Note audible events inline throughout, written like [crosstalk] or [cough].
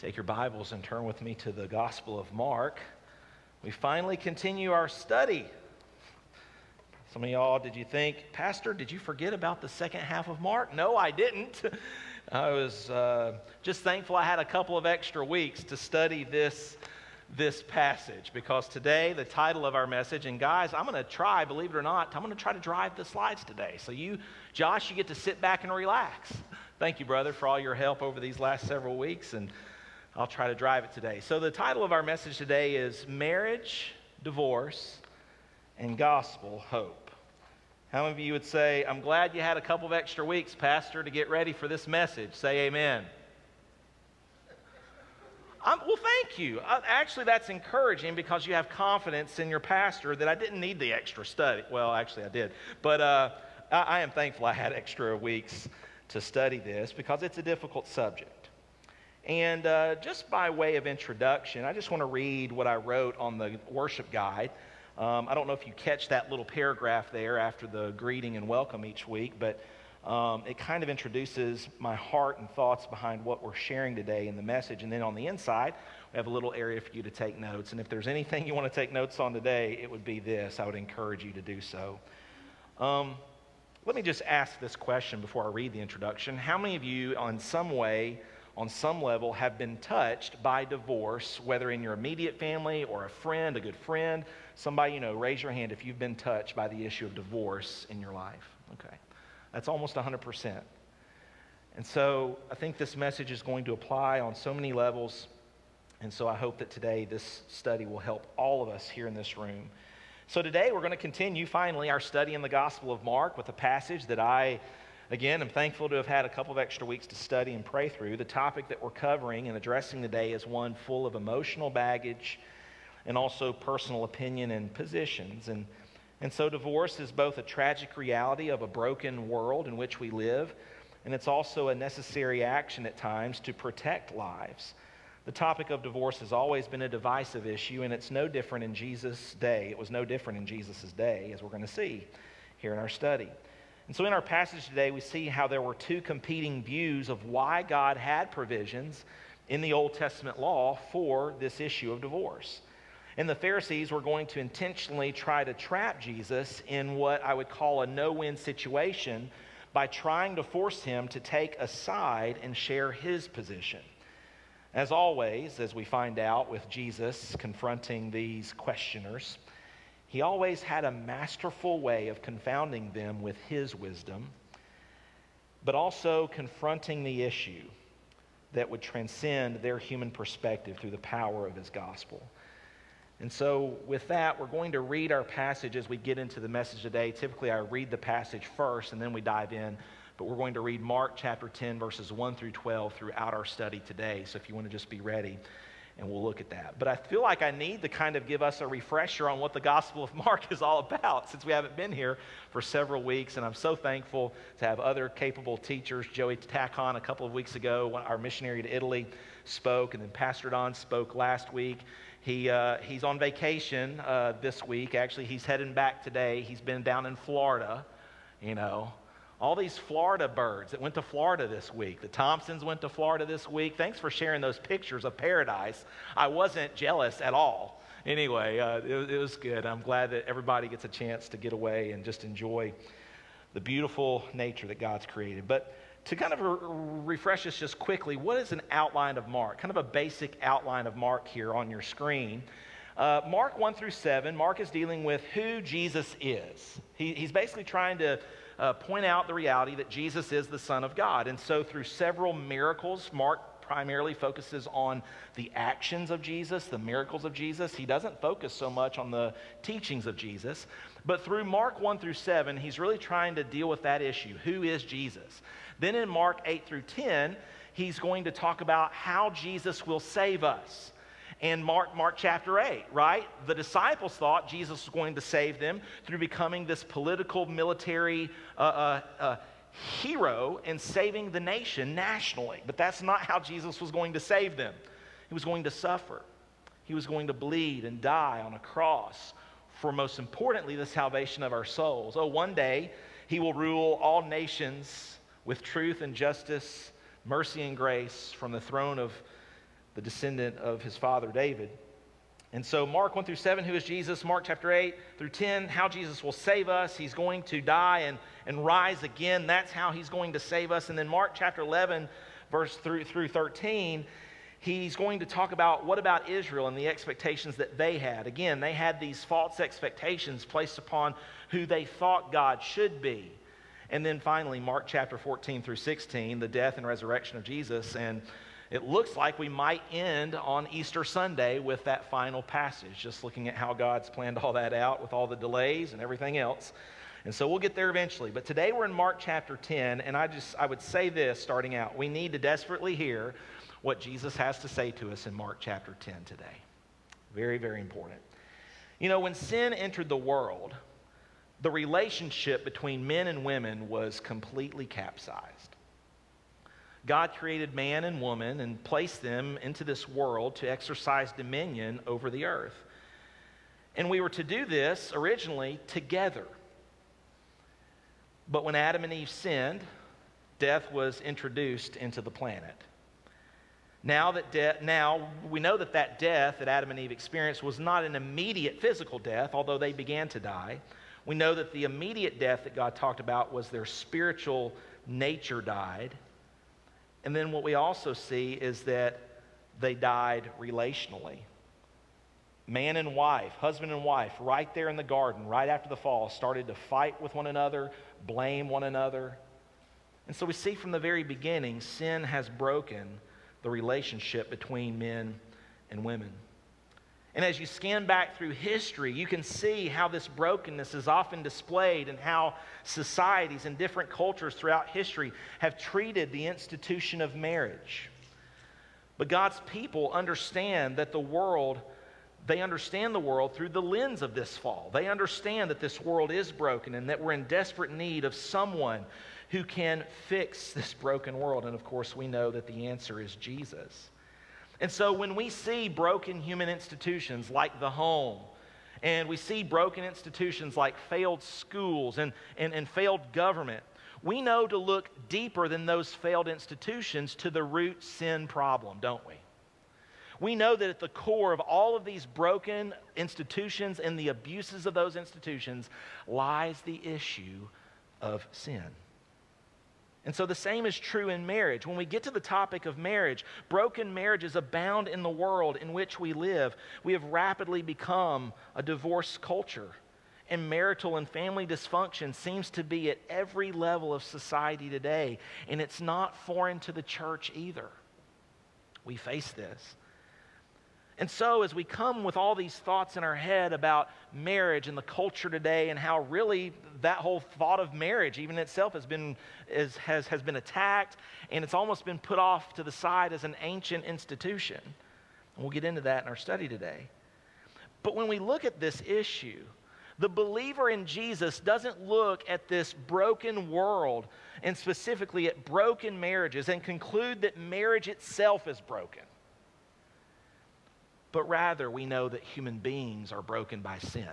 Take your Bibles and turn with me to the Gospel of Mark. We finally continue our study. Some of y'all, did you think, Pastor, did you forget about the second half of Mark? No, I didn't. [laughs] I was uh, just thankful I had a couple of extra weeks to study this, this passage because today, the title of our message, and guys, I'm going to try, believe it or not, I'm going to try to drive the slides today. So, you, Josh, you get to sit back and relax. Thank you, brother, for all your help over these last several weeks. And I'll try to drive it today. So, the title of our message today is Marriage, Divorce, and Gospel Hope. How many of you would say, I'm glad you had a couple of extra weeks, Pastor, to get ready for this message? Say amen. Um, well, thank you. Uh, actually, that's encouraging because you have confidence in your pastor that I didn't need the extra study. Well, actually, I did. But uh, I, I am thankful I had extra weeks to study this because it's a difficult subject. And uh, just by way of introduction, I just want to read what I wrote on the worship guide. Um, I don't know if you catch that little paragraph there after the greeting and welcome each week, but um, it kind of introduces my heart and thoughts behind what we're sharing today in the message. And then on the inside, we have a little area for you to take notes. And if there's anything you want to take notes on today, it would be this. I would encourage you to do so. Um, let me just ask this question before I read the introduction. How many of you, on some way, on some level, have been touched by divorce, whether in your immediate family or a friend, a good friend, somebody you know, raise your hand if you've been touched by the issue of divorce in your life. Okay. That's almost 100%. And so I think this message is going to apply on so many levels. And so I hope that today this study will help all of us here in this room. So today we're going to continue finally our study in the Gospel of Mark with a passage that I Again, I'm thankful to have had a couple of extra weeks to study and pray through. The topic that we're covering and addressing today is one full of emotional baggage and also personal opinion and positions. And, and so, divorce is both a tragic reality of a broken world in which we live, and it's also a necessary action at times to protect lives. The topic of divorce has always been a divisive issue, and it's no different in Jesus' day. It was no different in Jesus' day, as we're going to see here in our study. And so, in our passage today, we see how there were two competing views of why God had provisions in the Old Testament law for this issue of divorce. And the Pharisees were going to intentionally try to trap Jesus in what I would call a no win situation by trying to force him to take a side and share his position. As always, as we find out with Jesus confronting these questioners, he always had a masterful way of confounding them with his wisdom, but also confronting the issue that would transcend their human perspective through the power of his gospel. And so, with that, we're going to read our passage as we get into the message today. Typically, I read the passage first and then we dive in. But we're going to read Mark chapter 10, verses 1 through 12 throughout our study today. So, if you want to just be ready and we'll look at that. But I feel like I need to kind of give us a refresher on what the Gospel of [laughs] Mark is all about since we haven't been here for several weeks. And I'm so thankful to have other capable teachers. Joey Tacon, a couple of weeks ago, our missionary to Italy, spoke, and then Pastor Don spoke last week. He, uh, he's on vacation uh, this week. Actually, he's heading back today. He's been down in Florida, you know, all these Florida birds that went to Florida this week. The Thompsons went to Florida this week. Thanks for sharing those pictures of paradise. I wasn't jealous at all. Anyway, uh, it, it was good. I'm glad that everybody gets a chance to get away and just enjoy the beautiful nature that God's created. But to kind of re- refresh us just quickly, what is an outline of Mark? Kind of a basic outline of Mark here on your screen. Uh, Mark 1 through 7, Mark is dealing with who Jesus is. He, he's basically trying to uh, point out the reality that Jesus is the Son of God. And so, through several miracles, Mark primarily focuses on the actions of Jesus, the miracles of Jesus. He doesn't focus so much on the teachings of Jesus. But through Mark 1 through 7, he's really trying to deal with that issue who is Jesus? Then in Mark 8 through 10, he's going to talk about how Jesus will save us and Mark, Mark chapter 8, right? The disciples thought Jesus was going to save them through becoming this political, military uh, uh, uh, hero and saving the nation nationally. But that's not how Jesus was going to save them. He was going to suffer, he was going to bleed and die on a cross for, most importantly, the salvation of our souls. Oh, one day he will rule all nations with truth and justice, mercy and grace from the throne of the descendant of his father David. And so, Mark 1 through 7, who is Jesus? Mark chapter 8 through 10, how Jesus will save us. He's going to die and, and rise again. That's how he's going to save us. And then, Mark chapter 11, verse through, through 13, he's going to talk about what about Israel and the expectations that they had. Again, they had these false expectations placed upon who they thought God should be. And then finally, Mark chapter 14 through 16, the death and resurrection of Jesus. And it looks like we might end on Easter Sunday with that final passage, just looking at how God's planned all that out with all the delays and everything else. And so we'll get there eventually. But today we're in Mark chapter 10, and I just I would say this starting out. We need to desperately hear what Jesus has to say to us in Mark chapter 10 today. Very, very important. You know, when sin entered the world, the relationship between men and women was completely capsized. God created man and woman and placed them into this world to exercise dominion over the earth. And we were to do this originally together. But when Adam and Eve sinned, death was introduced into the planet. Now that de- now we know that that death that Adam and Eve experienced was not an immediate physical death, although they began to die. We know that the immediate death that God talked about was their spiritual nature died. And then what we also see is that they died relationally. Man and wife, husband and wife, right there in the garden, right after the fall, started to fight with one another, blame one another. And so we see from the very beginning, sin has broken the relationship between men and women. And as you scan back through history, you can see how this brokenness is often displayed and how societies and different cultures throughout history have treated the institution of marriage. But God's people understand that the world, they understand the world through the lens of this fall. They understand that this world is broken and that we're in desperate need of someone who can fix this broken world. And of course, we know that the answer is Jesus. And so when we see broken human institutions like the home, and we see broken institutions like failed schools and, and, and failed government, we know to look deeper than those failed institutions to the root sin problem, don't we? We know that at the core of all of these broken institutions and the abuses of those institutions lies the issue of sin. And so the same is true in marriage. When we get to the topic of marriage, broken marriages abound in the world in which we live. We have rapidly become a divorce culture. And marital and family dysfunction seems to be at every level of society today. And it's not foreign to the church either. We face this. And so, as we come with all these thoughts in our head about marriage and the culture today, and how really that whole thought of marriage, even itself, has been, is, has, has been attacked, and it's almost been put off to the side as an ancient institution. And we'll get into that in our study today. But when we look at this issue, the believer in Jesus doesn't look at this broken world and specifically at broken marriages and conclude that marriage itself is broken but rather we know that human beings are broken by sin.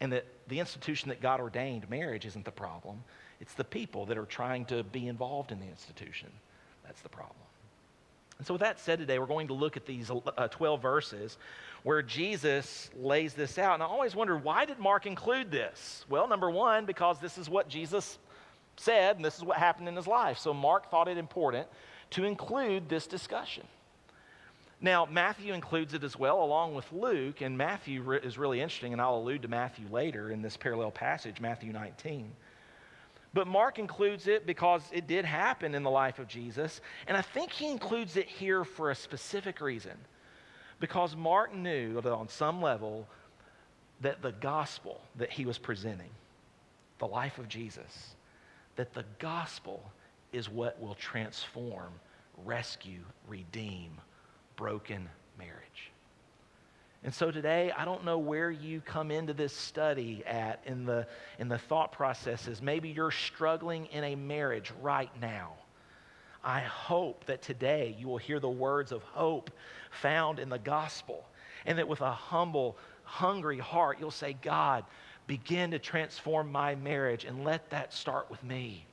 And that the institution that God ordained, marriage, isn't the problem. It's the people that are trying to be involved in the institution. That's the problem. And so, with that said, today we're going to look at these uh, 12 verses where Jesus lays this out. And I always wondered, why did Mark include this? Well, number one, because this is what Jesus said, and this is what happened in his life. So, Mark thought it important to include this discussion. Now, Matthew includes it as well, along with Luke, and Matthew is really interesting, and I'll allude to Matthew later in this parallel passage, Matthew 19. But Mark includes it because it did happen in the life of Jesus, and I think he includes it here for a specific reason. Because Mark knew that on some level that the gospel that he was presenting, the life of Jesus, that the gospel is what will transform, rescue, redeem broken marriage. And so today, I don't know where you come into this study at in the, in the thought processes. Maybe you're struggling in a marriage right now. I hope that today you will hear the words of hope found in the gospel, and that with a humble, hungry heart, you'll say, God, begin to transform my marriage, and let that start with me.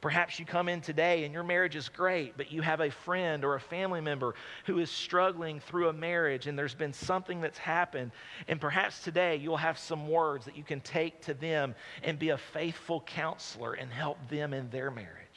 Perhaps you come in today and your marriage is great, but you have a friend or a family member who is struggling through a marriage and there's been something that's happened. And perhaps today you'll have some words that you can take to them and be a faithful counselor and help them in their marriage.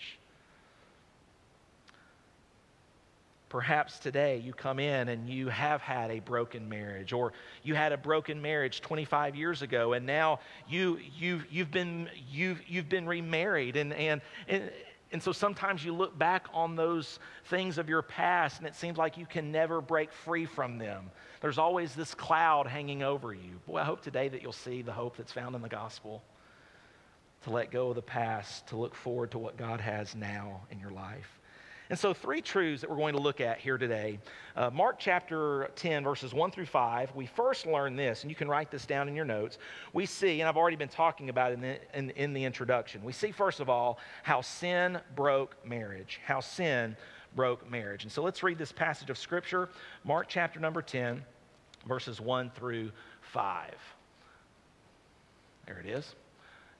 Perhaps today you come in and you have had a broken marriage, or you had a broken marriage 25 years ago, and now you, you've, you've, been, you've, you've been remarried. And, and, and, and so sometimes you look back on those things of your past, and it seems like you can never break free from them. There's always this cloud hanging over you. Boy, I hope today that you'll see the hope that's found in the gospel to let go of the past, to look forward to what God has now in your life. And so, three truths that we're going to look at here today. Uh, Mark chapter 10, verses 1 through 5. We first learn this, and you can write this down in your notes. We see, and I've already been talking about it in the, in, in the introduction, we see, first of all, how sin broke marriage. How sin broke marriage. And so, let's read this passage of Scripture, Mark chapter number 10, verses 1 through 5. There it is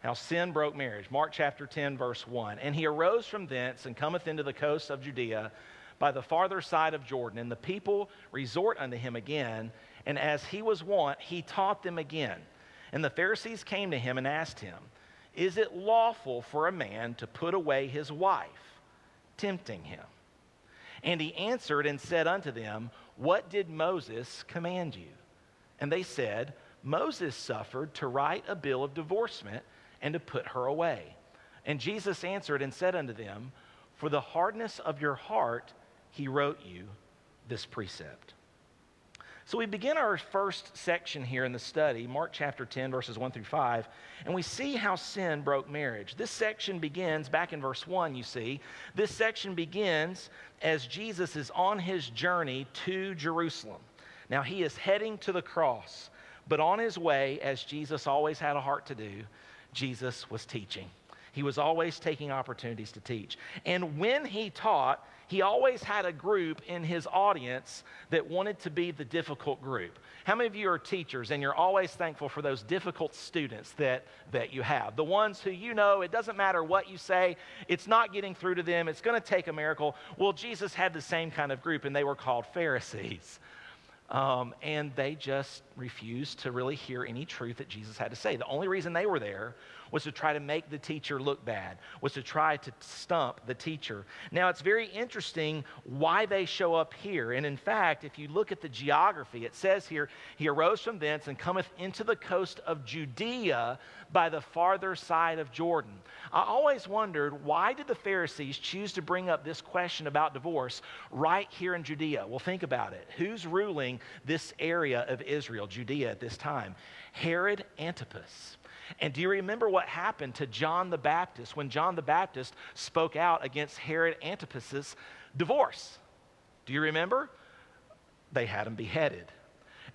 how sin broke marriage. Mark chapter 10, verse 1. And he arose from thence and cometh into the coast of Judea by the farther side of Jordan. And the people resort unto him again. And as he was wont, he taught them again. And the Pharisees came to him and asked him, Is it lawful for a man to put away his wife? Tempting him. And he answered and said unto them, What did Moses command you? And they said, Moses suffered to write a bill of divorcement and to put her away. And Jesus answered and said unto them, For the hardness of your heart he wrote you this precept. So we begin our first section here in the study, Mark chapter 10, verses 1 through 5, and we see how sin broke marriage. This section begins back in verse 1, you see. This section begins as Jesus is on his journey to Jerusalem. Now he is heading to the cross, but on his way, as Jesus always had a heart to do, Jesus was teaching. He was always taking opportunities to teach. And when he taught, he always had a group in his audience that wanted to be the difficult group. How many of you are teachers and you're always thankful for those difficult students that, that you have? The ones who you know, it doesn't matter what you say, it's not getting through to them, it's going to take a miracle. Well, Jesus had the same kind of group, and they were called Pharisees. Um, and they just refused to really hear any truth that Jesus had to say. The only reason they were there was to try to make the teacher look bad, was to try to stump the teacher. Now, it's very interesting why they show up here. And in fact, if you look at the geography, it says here, he arose from thence and cometh into the coast of Judea by the farther side of Jordan. I always wondered why did the Pharisees choose to bring up this question about divorce right here in Judea? Well, think about it. Who's ruling this area of Israel, Judea, at this time? Herod Antipas. And do you remember what happened to John the Baptist when John the Baptist spoke out against Herod Antipas's divorce? Do you remember? They had him beheaded.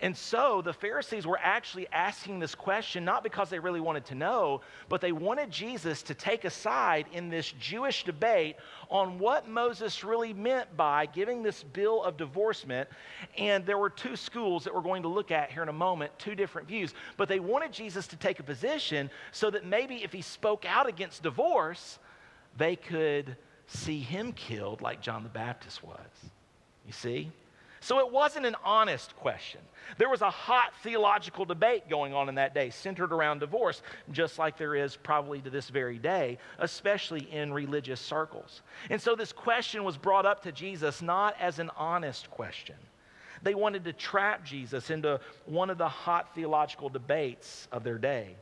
And so the Pharisees were actually asking this question not because they really wanted to know, but they wanted Jesus to take a side in this Jewish debate on what Moses really meant by giving this bill of divorcement. And there were two schools that we're going to look at here in a moment, two different views. But they wanted Jesus to take a position so that maybe if he spoke out against divorce, they could see him killed like John the Baptist was. You see? So it wasn't an honest question. There was a hot theological debate going on in that day centered around divorce, just like there is probably to this very day, especially in religious circles. And so this question was brought up to Jesus not as an honest question. They wanted to trap Jesus into one of the hot theological debates of their day.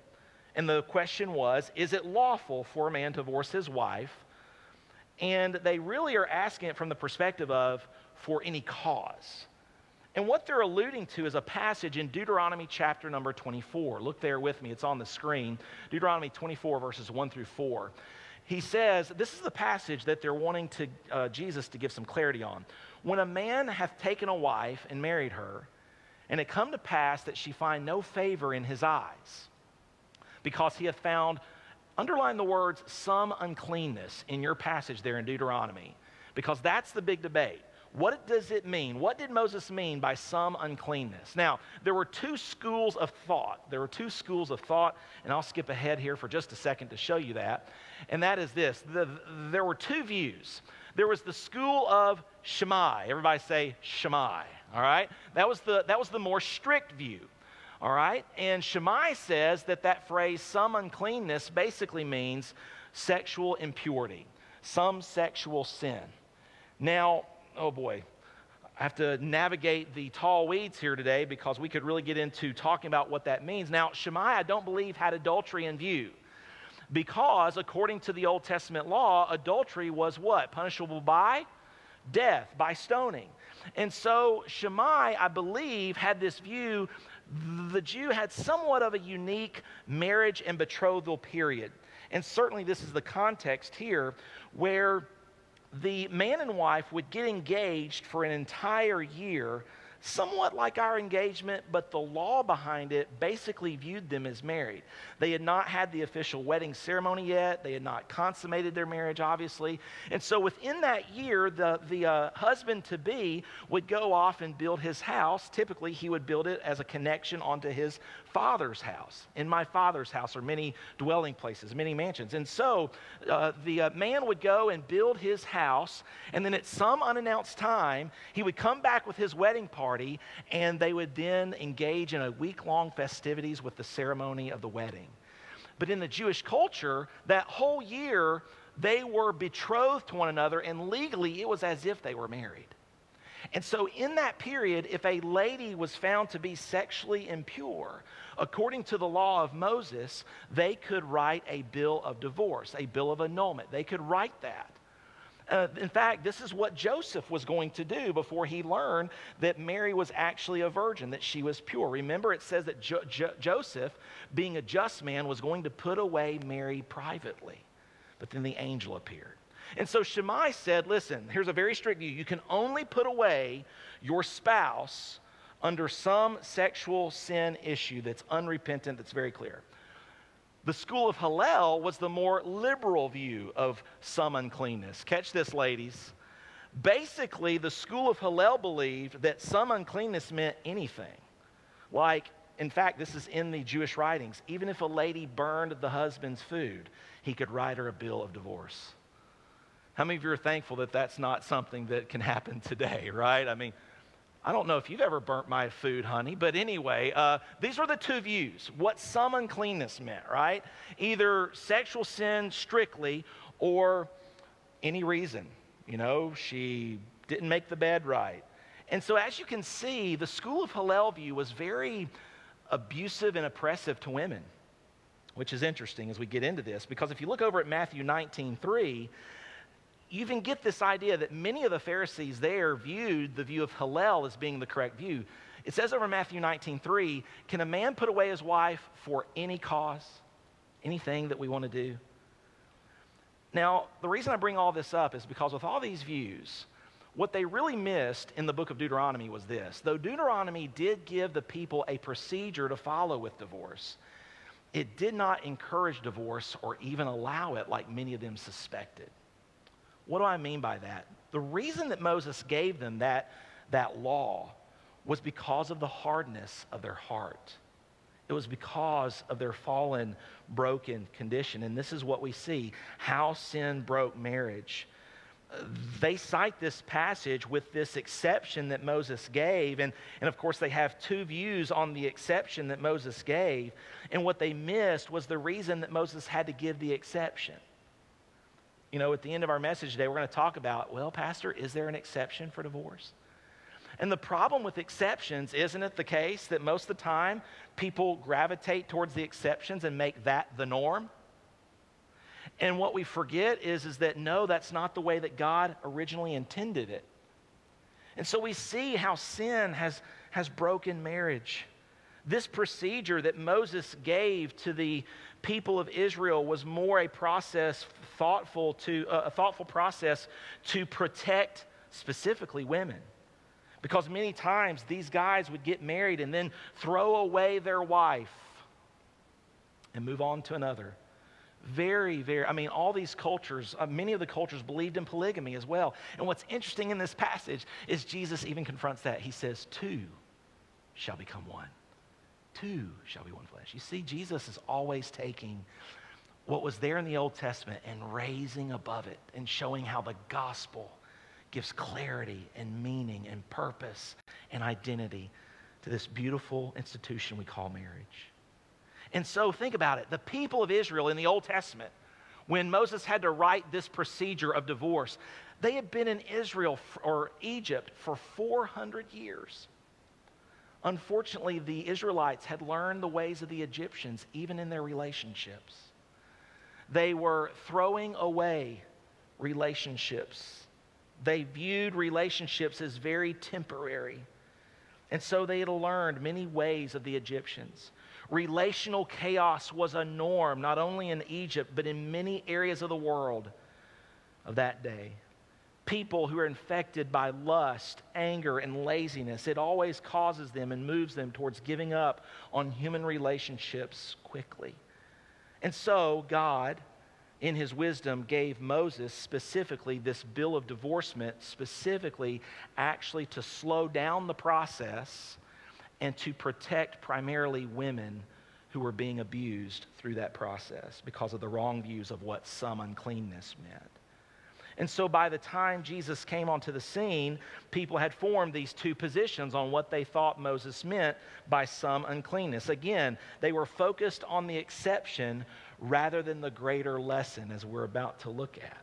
And the question was Is it lawful for a man to divorce his wife? And they really are asking it from the perspective of for any cause. And what they're alluding to is a passage in Deuteronomy chapter number 24. Look there with me, it's on the screen. Deuteronomy 24, verses 1 through 4. He says, This is the passage that they're wanting to, uh, Jesus to give some clarity on. When a man hath taken a wife and married her, and it come to pass that she find no favor in his eyes, because he hath found, underline the words, some uncleanness in your passage there in Deuteronomy, because that's the big debate What does it mean? What did Moses mean by some uncleanness? Now, there were two schools of thought. There were two schools of thought, and I'll skip ahead here for just a second to show you that. And that is this the, there were two views. There was the school of Shammai. Everybody say Shammai, all right? That was the, that was the more strict view. All right? And Shammai says that that phrase, some uncleanness, basically means sexual impurity, some sexual sin. Now, oh boy, I have to navigate the tall weeds here today because we could really get into talking about what that means. Now, Shammai, I don't believe, had adultery in view because, according to the Old Testament law, adultery was what? Punishable by death, by stoning. And so Shammai, I believe, had this view the Jew had somewhat of a unique marriage and betrothal period. And certainly, this is the context here where the man and wife would get engaged for an entire year somewhat like our engagement, but the law behind it basically viewed them as married. They had not had the official wedding ceremony yet, they had not consummated their marriage, obviously. And so within that year, the, the uh, husband to be would go off and build his house. Typically, he would build it as a connection onto his father's house. In my father's house are many dwelling places, many mansions. And so uh, the uh, man would go and build his house, and then at some unannounced time, he would come back with his wedding party, and they would then engage in a week long festivities with the ceremony of the wedding. But in the Jewish culture, that whole year, they were betrothed to one another, and legally it was as if they were married. And so, in that period, if a lady was found to be sexually impure, according to the law of Moses, they could write a bill of divorce, a bill of annulment. They could write that. Uh, in fact, this is what Joseph was going to do before he learned that Mary was actually a virgin, that she was pure. Remember, it says that jo- jo- Joseph, being a just man, was going to put away Mary privately. But then the angel appeared. And so Shammai said, Listen, here's a very strict view. You can only put away your spouse under some sexual sin issue that's unrepentant, that's very clear. The school of Hillel was the more liberal view of some uncleanness. Catch this, ladies. Basically, the school of Hillel believed that some uncleanness meant anything. Like, in fact, this is in the Jewish writings. Even if a lady burned the husband's food, he could write her a bill of divorce. How many of you are thankful that that's not something that can happen today, [laughs] right? I mean, I don't know if you've ever burnt my food, honey, but anyway, uh, these are the two views. What some uncleanness meant, right? Either sexual sin strictly or any reason. You know, she didn't make the bed right. And so, as you can see, the school of Hillel view was very abusive and oppressive to women, which is interesting as we get into this, because if you look over at Matthew 19 3, you even get this idea that many of the Pharisees there viewed the view of Hillel as being the correct view. It says over Matthew 19, 3, can a man put away his wife for any cause? Anything that we want to do? Now, the reason I bring all this up is because with all these views, what they really missed in the book of Deuteronomy was this. Though Deuteronomy did give the people a procedure to follow with divorce, it did not encourage divorce or even allow it like many of them suspected. What do I mean by that? The reason that Moses gave them that, that law was because of the hardness of their heart. It was because of their fallen, broken condition. And this is what we see how sin broke marriage. They cite this passage with this exception that Moses gave. And, and of course, they have two views on the exception that Moses gave. And what they missed was the reason that Moses had to give the exception you know, at the end of our message today, we're going to talk about well, Pastor, is there an exception for divorce? And the problem with exceptions, isn't it the case that most of the time people gravitate towards the exceptions and make that the norm? And what we forget is, is that no, that's not the way that God originally intended it. And so we see how sin has, has broken marriage. This procedure that Moses gave to the people of Israel was more a process thoughtful to uh, a thoughtful process to protect specifically women. Because many times these guys would get married and then throw away their wife and move on to another. Very, very, I mean, all these cultures, uh, many of the cultures believed in polygamy as well. And what's interesting in this passage is Jesus even confronts that. He says, Two shall become one. Two shall be one flesh. You see, Jesus is always taking what was there in the Old Testament and raising above it and showing how the gospel gives clarity and meaning and purpose and identity to this beautiful institution we call marriage. And so think about it. The people of Israel in the Old Testament, when Moses had to write this procedure of divorce, they had been in Israel or Egypt for 400 years. Unfortunately, the Israelites had learned the ways of the Egyptians, even in their relationships. They were throwing away relationships. They viewed relationships as very temporary. And so they had learned many ways of the Egyptians. Relational chaos was a norm, not only in Egypt, but in many areas of the world of that day. People who are infected by lust, anger, and laziness, it always causes them and moves them towards giving up on human relationships quickly. And so, God, in his wisdom, gave Moses specifically this bill of divorcement, specifically actually to slow down the process and to protect primarily women who were being abused through that process because of the wrong views of what some uncleanness meant. And so by the time Jesus came onto the scene, people had formed these two positions on what they thought Moses meant by some uncleanness. Again, they were focused on the exception rather than the greater lesson as we're about to look at.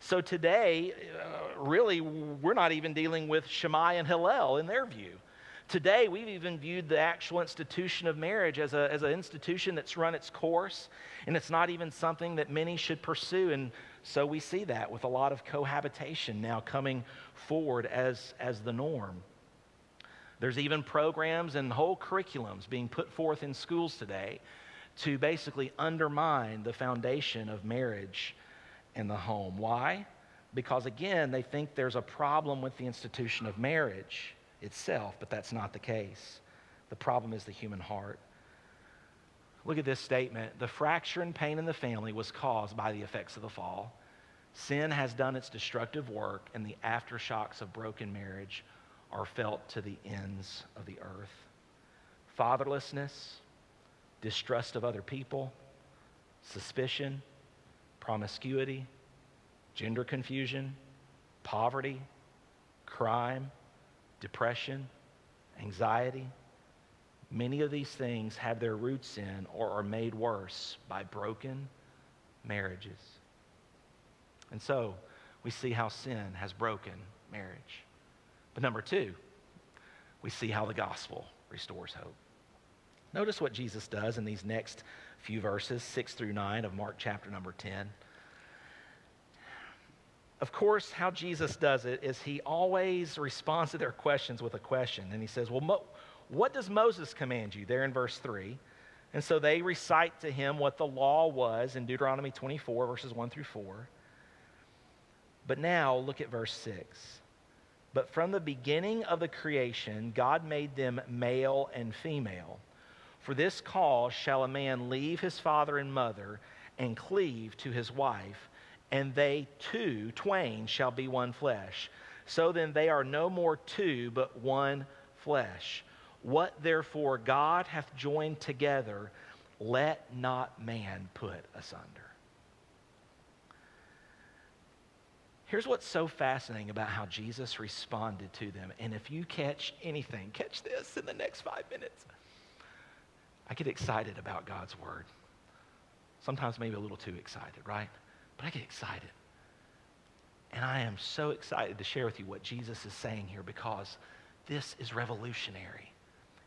So today, uh, really, we're not even dealing with Shammai and Hillel in their view. Today, we've even viewed the actual institution of marriage as, a, as an institution that's run its course, and it's not even something that many should pursue. And so we see that with a lot of cohabitation now coming forward as, as the norm. There's even programs and whole curriculums being put forth in schools today to basically undermine the foundation of marriage and the home. Why? Because again, they think there's a problem with the institution of marriage itself, but that's not the case. The problem is the human heart. Look at this statement. The fracture and pain in the family was caused by the effects of the fall. Sin has done its destructive work, and the aftershocks of broken marriage are felt to the ends of the earth. Fatherlessness, distrust of other people, suspicion, promiscuity, gender confusion, poverty, crime, depression, anxiety. Many of these things have their roots in or are made worse by broken marriages. And so we see how sin has broken marriage. But number two, we see how the gospel restores hope. Notice what Jesus does in these next few verses, 6 through 9 of Mark chapter number 10 of course, how Jesus does it is he always responds to their questions with a question. And he says, Well, what does Moses command you? There in verse 3. And so they recite to him what the law was in Deuteronomy 24, verses 1 through 4. But now look at verse 6. But from the beginning of the creation, God made them male and female. For this cause shall a man leave his father and mother and cleave to his wife and they two, twain, shall be one flesh. So then they are no more two, but one flesh. What therefore God hath joined together, let not man put asunder. Here's what's so fascinating about how Jesus responded to them. And if you catch anything, catch this in the next five minutes. I get excited about God's word. Sometimes maybe a little too excited, right? But I get excited. And I am so excited to share with you what Jesus is saying here because this is revolutionary.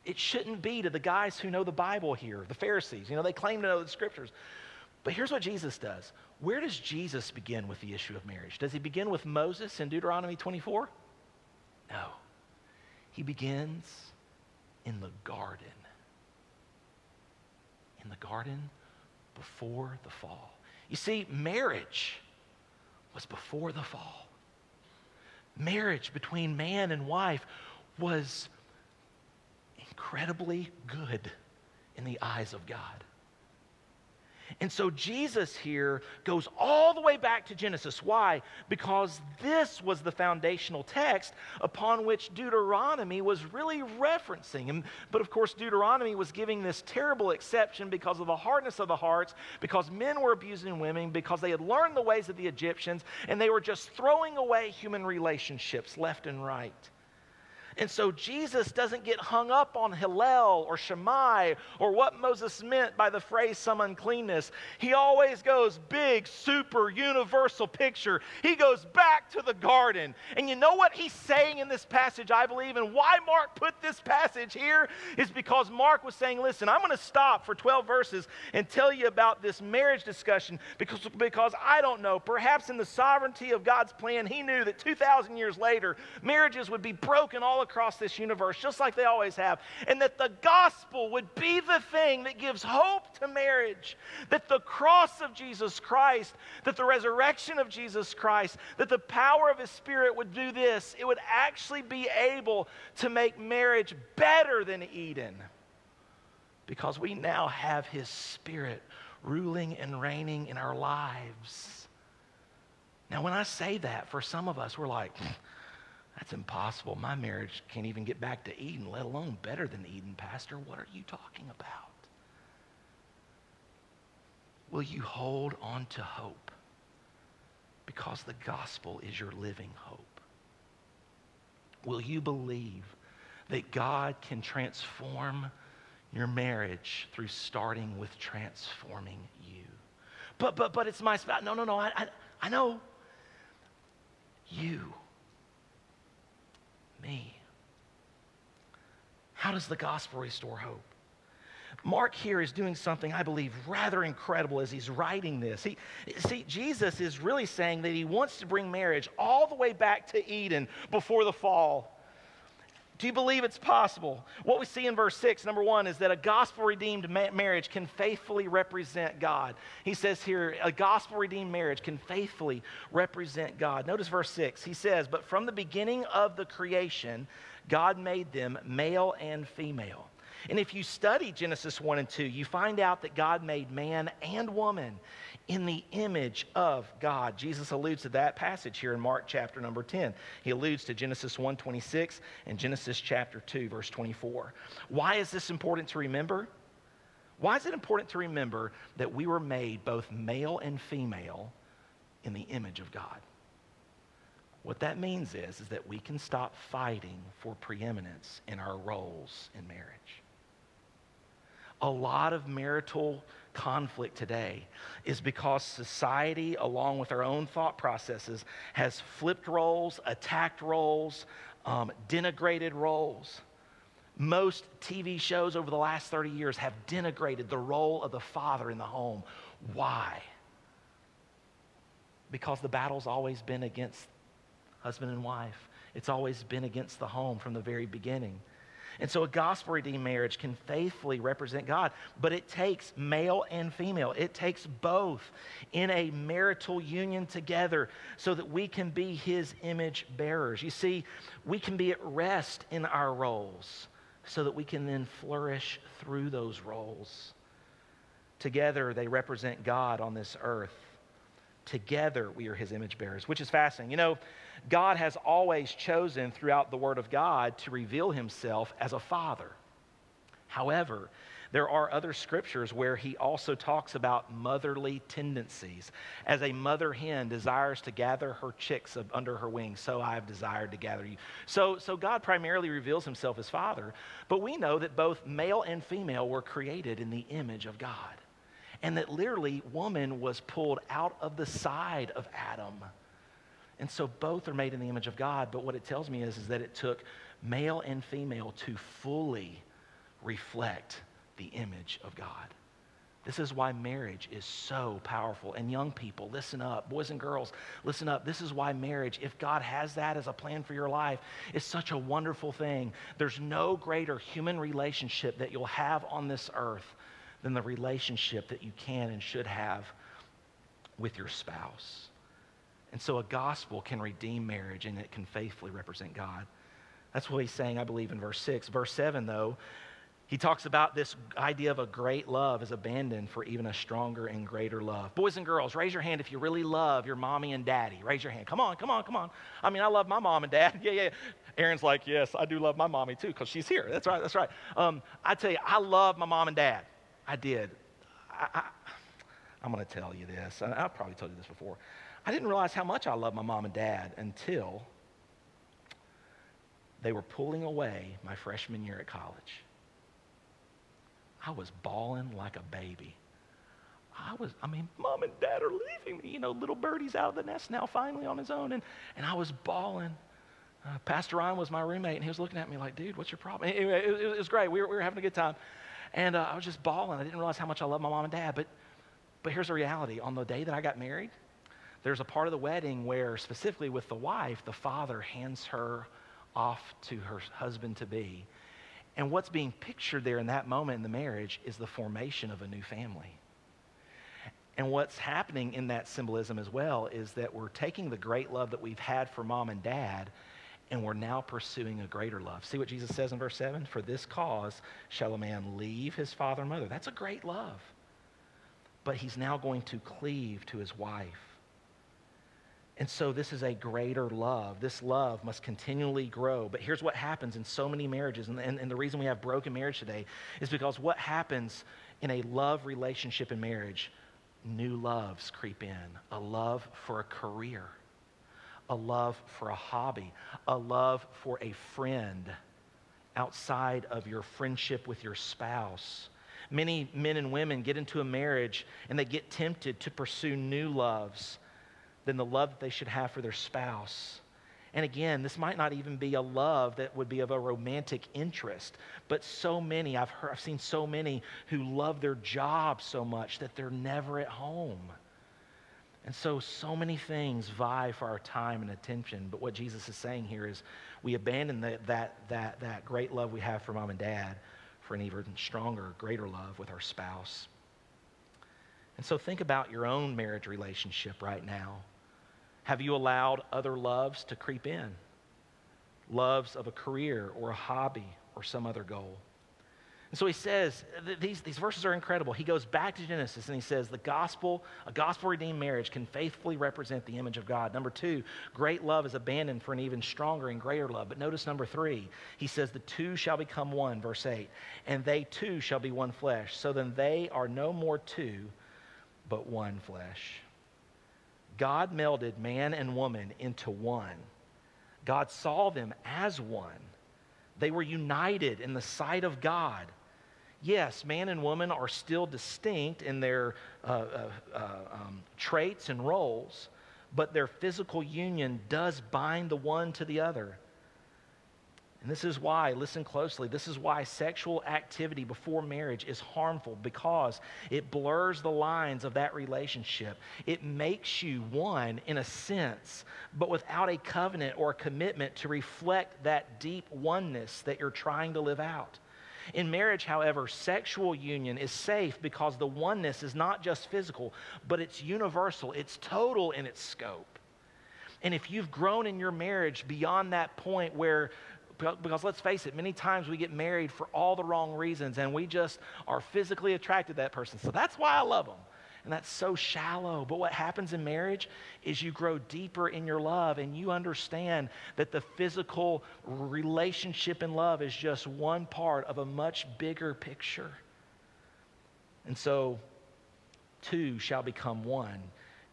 It shouldn't be to the guys who know the Bible here, the Pharisees. You know, they claim to know the scriptures. But here's what Jesus does. Where does Jesus begin with the issue of marriage? Does he begin with Moses in Deuteronomy 24? No. He begins in the garden. In the garden before the fall. You see, marriage was before the fall. Marriage between man and wife was incredibly good in the eyes of God. And so Jesus here goes all the way back to Genesis. Why? Because this was the foundational text upon which Deuteronomy was really referencing. And, but of course, Deuteronomy was giving this terrible exception because of the hardness of the hearts, because men were abusing women, because they had learned the ways of the Egyptians, and they were just throwing away human relationships left and right. And so Jesus doesn't get hung up on Hillel or Shammai or what Moses meant by the phrase some uncleanness. He always goes big, super, universal picture. He goes back to the garden. And you know what he's saying in this passage, I believe, and why Mark put this passage here is because Mark was saying, listen, I'm going to stop for 12 verses and tell you about this marriage discussion because, because I don't know. Perhaps in the sovereignty of God's plan, he knew that 2,000 years later, marriages would be broken all across this universe, just like they always have, and that the gospel would be the thing that gives hope to marriage, that the cross of Jesus Christ, that the resurrection of Jesus Christ, that the power of His Spirit would do this. It would actually be able to make marriage better than Eden because we now have His Spirit ruling and reigning in our lives. Now, when I say that, for some of us, we're like, that's impossible. My marriage can't even get back to Eden, let alone better than Eden, Pastor. What are you talking about? Will you hold on to hope? Because the gospel is your living hope. Will you believe that God can transform your marriage through starting with transforming you? But, but, but it's my spouse. No, no, no. I, I, I know. You me. How does the gospel restore hope? Mark here is doing something I believe rather incredible as he's writing this. He, see, Jesus is really saying that he wants to bring marriage all the way back to Eden before the fall. Do you believe it's possible? What we see in verse 6, number one, is that a gospel redeemed ma- marriage can faithfully represent God. He says here, a gospel redeemed marriage can faithfully represent God. Notice verse 6. He says, But from the beginning of the creation, God made them male and female. And if you study Genesis 1 and 2, you find out that God made man and woman in the image of God. Jesus alludes to that passage here in Mark chapter number 10. He alludes to Genesis 1:26 and Genesis chapter 2 verse 24. Why is this important to remember? Why is it important to remember that we were made both male and female in the image of God? What that means is, is that we can stop fighting for preeminence in our roles in marriage. A lot of marital conflict today is because society, along with our own thought processes, has flipped roles, attacked roles, um, denigrated roles. Most TV shows over the last 30 years have denigrated the role of the father in the home. Why? Because the battle's always been against husband and wife. It's always been against the home from the very beginning. And so a gospel redeemed marriage can faithfully represent God, but it takes male and female. It takes both in a marital union together so that we can be his image bearers. You see, we can be at rest in our roles so that we can then flourish through those roles. Together, they represent God on this earth. Together, we are his image bearers, which is fascinating. You know, God has always chosen throughout the Word of God to reveal himself as a father. However, there are other scriptures where he also talks about motherly tendencies. As a mother hen desires to gather her chicks under her wings, so I have desired to gather you. So, so God primarily reveals himself as father, but we know that both male and female were created in the image of God. And that literally, woman was pulled out of the side of Adam and so both are made in the image of God. But what it tells me is, is that it took male and female to fully reflect the image of God. This is why marriage is so powerful. And young people, listen up. Boys and girls, listen up. This is why marriage, if God has that as a plan for your life, is such a wonderful thing. There's no greater human relationship that you'll have on this earth than the relationship that you can and should have with your spouse. And so a gospel can redeem marriage and it can faithfully represent God. That's what he's saying, I believe, in verse 6. Verse 7, though, He talks about this idea of a great love is abandoned for even a stronger and greater love. Boys and girls, raise your hand if you really love your mommy and daddy. Raise your hand. Come on, come on, come on. I mean, I love my mom and dad. [laughs] Yeah, yeah. Aaron's like, yes, I do love my mommy too because she's here. That's right, that's right. Um, I tell you, I love my mom and dad. I did. I, I'm going to tell you this. I, I've probably told you this before. I didn't realize how much I loved my mom and dad until they were pulling away my freshman year at college. I was bawling like a baby. I was, I mean, mom and dad are leaving me. You know, little birdie's out of the nest now, finally on his own. And, and I was bawling. Uh, Pastor Ryan was my roommate, and he was looking at me like, dude, what's your problem? Anyway, it, it, it was great. We were, we were having a good time. And uh, I was just bawling. I didn't realize how much I love my mom and dad. But, but here's the reality on the day that I got married, there's a part of the wedding where, specifically with the wife, the father hands her off to her husband to be. And what's being pictured there in that moment in the marriage is the formation of a new family. And what's happening in that symbolism as well is that we're taking the great love that we've had for mom and dad and we're now pursuing a greater love. See what Jesus says in verse 7? For this cause shall a man leave his father and mother. That's a great love. But he's now going to cleave to his wife. And so this is a greater love. This love must continually grow. But here's what happens in so many marriages. And, and, and, the reason we have broken marriage today is because what happens in a love relationship in marriage, new loves creep in. A love for a career, a love for a hobby, a love for a friend outside of your friendship with your spouse. Many men and women get into a marriage and they get tempted to pursue new loves than the love that they should have for their spouse. And again, this might not even be a love that would be of a romantic interest, but so many, I've, heard, I've seen so many who love their job so much that they're never at home. And so, so many things vie for our time and attention. But what Jesus is saying here is we abandon the, that, that, that great love we have for mom and dad for an even stronger, greater love with our spouse. And so think about your own marriage relationship right now. Have you allowed other loves to creep in? Loves of a career or a hobby or some other goal. And so he says, these, these verses are incredible. He goes back to Genesis and he says, the gospel, a gospel redeemed marriage can faithfully represent the image of God. Number two, great love is abandoned for an even stronger and greater love. But notice number three, he says, the two shall become one, verse 8, and they two shall be one flesh. So then they are no more two, but one flesh. God melded man and woman into one. God saw them as one. They were united in the sight of God. Yes, man and woman are still distinct in their uh, uh, uh, um, traits and roles, but their physical union does bind the one to the other. And this is why, listen closely, this is why sexual activity before marriage is harmful because it blurs the lines of that relationship. It makes you one in a sense, but without a covenant or a commitment to reflect that deep oneness that you're trying to live out. In marriage, however, sexual union is safe because the oneness is not just physical, but it's universal, it's total in its scope. And if you've grown in your marriage beyond that point where because let's face it, many times we get married for all the wrong reasons and we just are physically attracted to that person. So that's why I love them. And that's so shallow. But what happens in marriage is you grow deeper in your love and you understand that the physical relationship in love is just one part of a much bigger picture. And so, two shall become one.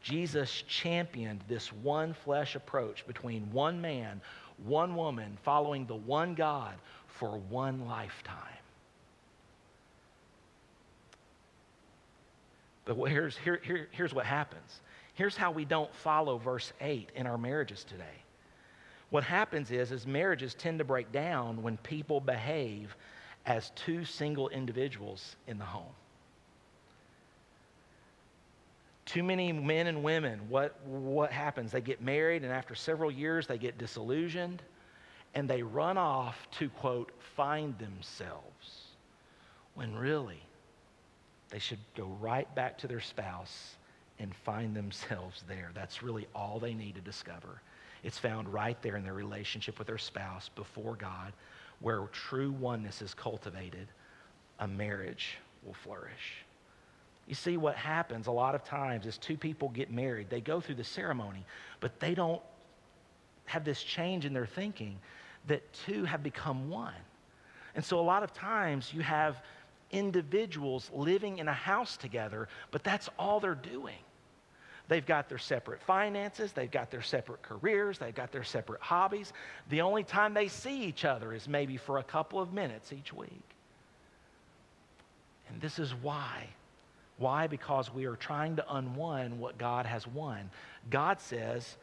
Jesus championed this one flesh approach between one man, one woman following the one God for one lifetime. But here's, here, here, here's what happens. Here's how we don't follow verse 8 in our marriages today. What happens is, is marriages tend to break down when people behave as two single individuals in the home. Too many men and women, what, what happens? They get married, and after several years, they get disillusioned and they run off to, quote, find themselves. When really, they should go right back to their spouse and find themselves there. That's really all they need to discover. It's found right there in their relationship with their spouse before God, where true oneness is cultivated, a marriage will flourish. You see, what happens a lot of times is two people get married, they go through the ceremony, but they don't have this change in their thinking that two have become one. And so, a lot of times, you have individuals living in a house together, but that's all they're doing. They've got their separate finances, they've got their separate careers, they've got their separate hobbies. The only time they see each other is maybe for a couple of minutes each week. And this is why. Why? Because we are trying to unwind what God has won. God says,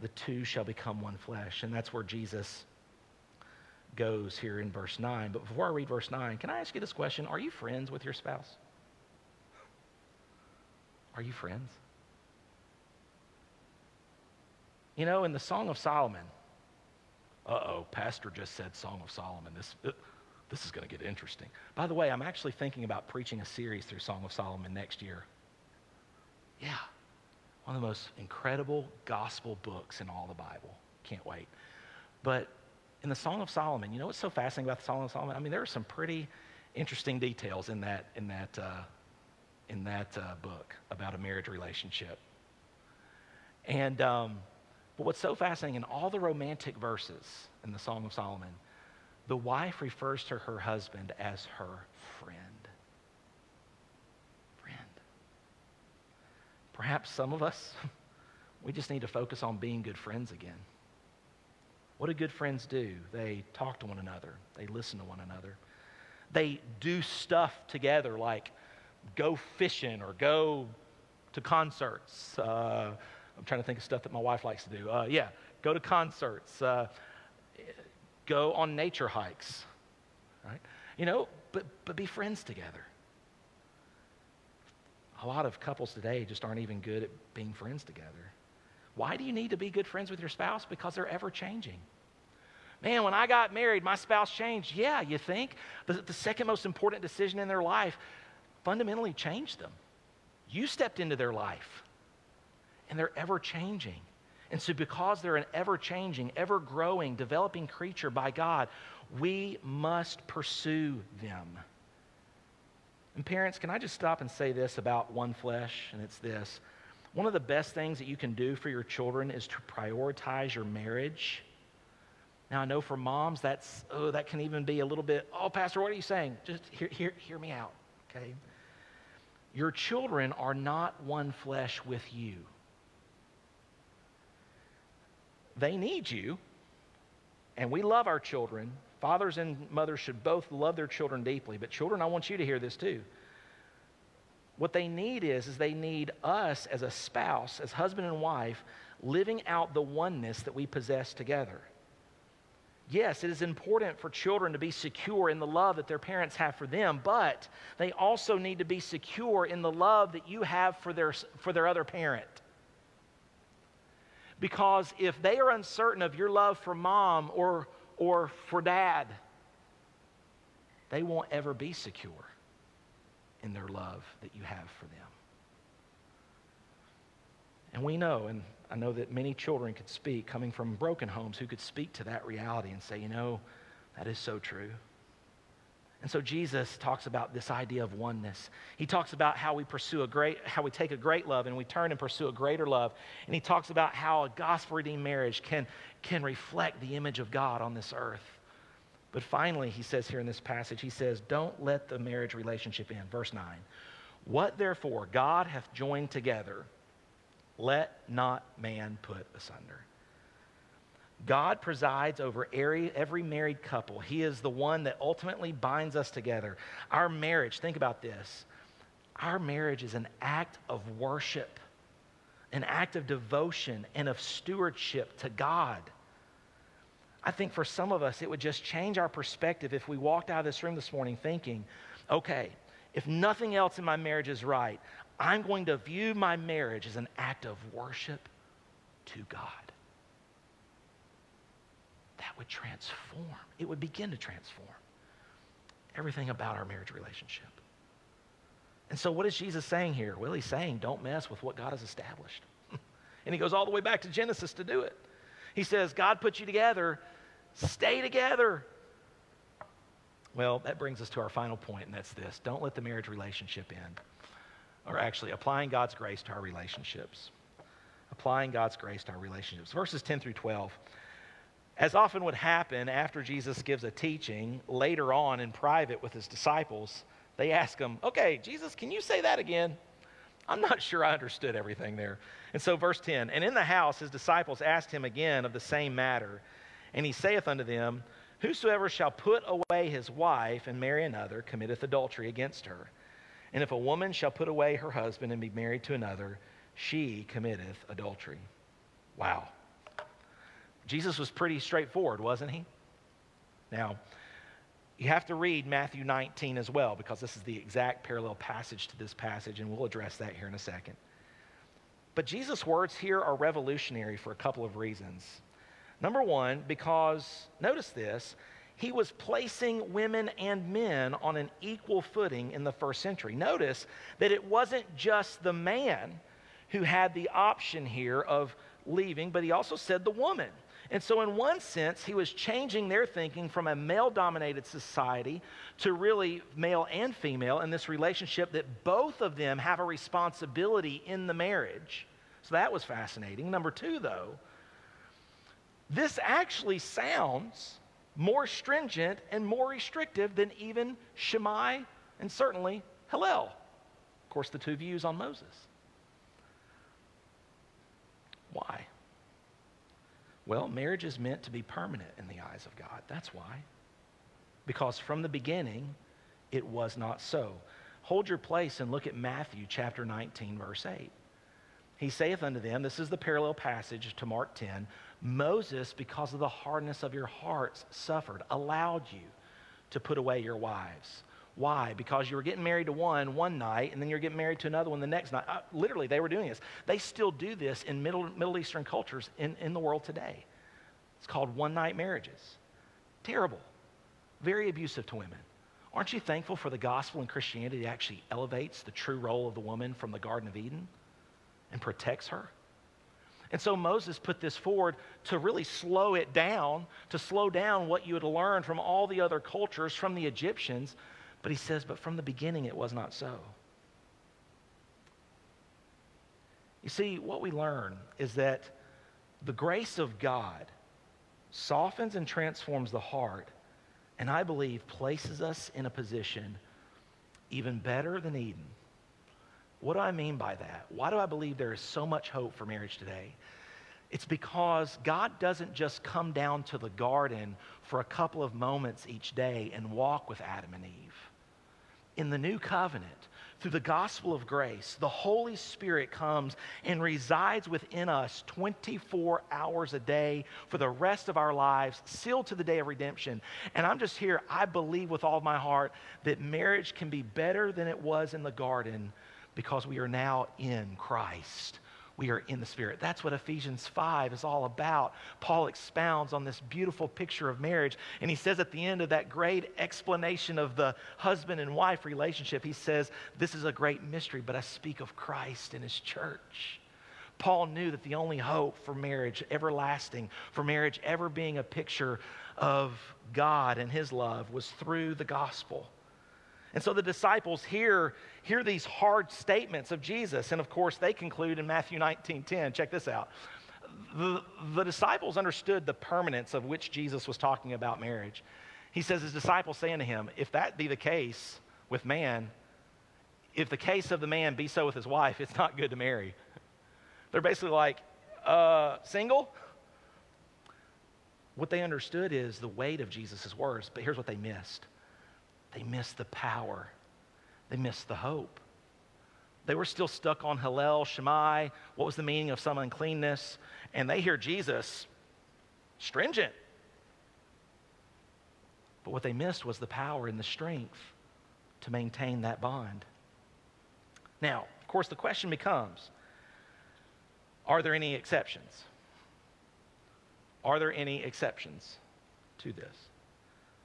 the two shall become one flesh. And that's where Jesus goes here in verse 9. But before I read verse 9, can I ask you this question? Are you friends with your spouse? Are you friends? You know, in the Song of Solomon, uh oh, Pastor just said Song of Solomon. This, uh, this is going to get interesting. By the way, I'm actually thinking about preaching a series through Song of Solomon next year. Yeah, one of the most incredible gospel books in all the Bible. Can't wait. But in the Song of Solomon, you know what's so fascinating about the Song of Solomon? I mean, there are some pretty interesting details in that, in that, uh, in that uh, book about a marriage relationship. And um, but what's so fascinating in all the romantic verses in the Song of Solomon, the wife refers to her husband as her friend. Friend. Perhaps some of us, [laughs] we just need to focus on being good friends again. What do good friends do? They talk to one another, they listen to one another, they do stuff together like go fishing or go to concerts. Uh, I'm trying to think of stuff that my wife likes to do. Uh, yeah, go to concerts, uh, go on nature hikes, right? You know, but, but be friends together. A lot of couples today just aren't even good at being friends together. Why do you need to be good friends with your spouse? Because they're ever changing. Man, when I got married, my spouse changed. Yeah, you think? The, the second most important decision in their life fundamentally changed them. You stepped into their life and they're ever changing. And so, because they're an ever changing, ever growing, developing creature by God, we must pursue them. And, parents, can I just stop and say this about one flesh? And it's this one of the best things that you can do for your children is to prioritize your marriage. Now, I know for moms, that's, oh, that can even be a little bit, oh, Pastor, what are you saying? Just hear, hear, hear me out, okay? Your children are not one flesh with you. They need you, and we love our children. Fathers and mothers should both love their children deeply, but children, I want you to hear this too. What they need is, is they need us as a spouse, as husband and wife, living out the oneness that we possess together. Yes, it is important for children to be secure in the love that their parents have for them, but they also need to be secure in the love that you have for their, for their other parent. Because if they are uncertain of your love for mom or, or for dad, they won't ever be secure in their love that you have for them. And we know, and I know that many children could speak, coming from broken homes, who could speak to that reality and say, you know, that is so true. And so Jesus talks about this idea of oneness. He talks about how we pursue a great, how we take a great love and we turn and pursue a greater love. And he talks about how a gospel redeemed marriage can, can reflect the image of God on this earth. But finally, he says here in this passage, he says, Don't let the marriage relationship end. Verse 9. What therefore God hath joined together, let not man put asunder. God presides over every married couple. He is the one that ultimately binds us together. Our marriage, think about this. Our marriage is an act of worship, an act of devotion, and of stewardship to God. I think for some of us, it would just change our perspective if we walked out of this room this morning thinking, okay, if nothing else in my marriage is right, I'm going to view my marriage as an act of worship to God that would transform. It would begin to transform everything about our marriage relationship. And so, what is Jesus saying here? Well, he's saying, don't mess with what God has established. [laughs] and he goes all the way back to Genesis to do it. He says, God put you together, stay together. Well, that brings us to our final point, and that's this don't let the marriage relationship end. Or actually, applying God's grace to our relationships. Applying God's grace to our relationships. Verses 10 through 12. As often would happen after Jesus gives a teaching later on in private with his disciples, they ask him, Okay, Jesus, can you say that again? I'm not sure I understood everything there. And so, verse 10 And in the house his disciples asked him again of the same matter. And he saith unto them, Whosoever shall put away his wife and marry another committeth adultery against her. And if a woman shall put away her husband and be married to another, she committeth adultery. Wow. Jesus was pretty straightforward, wasn't he? Now, you have to read Matthew 19 as well because this is the exact parallel passage to this passage, and we'll address that here in a second. But Jesus' words here are revolutionary for a couple of reasons. Number one, because, notice this, he was placing women and men on an equal footing in the first century. Notice that it wasn't just the man who had the option here of leaving, but he also said the woman. And so, in one sense, he was changing their thinking from a male dominated society to really male and female in this relationship that both of them have a responsibility in the marriage. So, that was fascinating. Number two, though, this actually sounds more stringent and more restrictive than even Shammai and certainly Hillel. Of course, the two views on Moses. Why? Well, marriage is meant to be permanent in the eyes of God. That's why. Because from the beginning, it was not so. Hold your place and look at Matthew chapter 19, verse 8. He saith unto them, this is the parallel passage to Mark 10 Moses, because of the hardness of your hearts, suffered, allowed you to put away your wives. Why? Because you were getting married to one one night and then you're getting married to another one the next night. Uh, literally, they were doing this. They still do this in Middle, Middle Eastern cultures in, in the world today. It's called one night marriages. Terrible. Very abusive to women. Aren't you thankful for the gospel and Christianity that actually elevates the true role of the woman from the Garden of Eden and protects her? And so Moses put this forward to really slow it down, to slow down what you had learned from all the other cultures, from the Egyptians. But he says, but from the beginning it was not so. You see, what we learn is that the grace of God softens and transforms the heart, and I believe places us in a position even better than Eden what do I mean by that? Why do I believe there is so much hope for marriage today? It's because God doesn't just come down to the garden for a couple of moments each day and walk with Adam and Eve. In the new covenant, through the gospel of grace, the Holy Spirit comes and resides within us 24 hours a day for the rest of our lives, sealed to the day of redemption. And I'm just here, I believe with all my heart that marriage can be better than it was in the garden because we are now in Christ. We are in the Spirit. That's what Ephesians 5 is all about. Paul expounds on this beautiful picture of marriage. And he says at the end of that great explanation of the husband and wife relationship, he says, This is a great mystery, but I speak of Christ and his church. Paul knew that the only hope for marriage, everlasting, for marriage ever being a picture of God and his love, was through the gospel. And so the disciples hear, hear these hard statements of Jesus. And of course, they conclude in Matthew 19 10. Check this out. The, the disciples understood the permanence of which Jesus was talking about marriage. He says, His disciples saying to him, If that be the case with man, if the case of the man be so with his wife, it's not good to marry. They're basically like, uh, single? What they understood is the weight of Jesus' words, but here's what they missed they missed the power, they missed the hope. They were still stuck on Hillel, Shammai, what was the meaning of some uncleanness, and they hear Jesus stringent. But what they missed was the power and the strength to maintain that bond. Now, of course, the question becomes are there any exceptions? Are there any exceptions to this?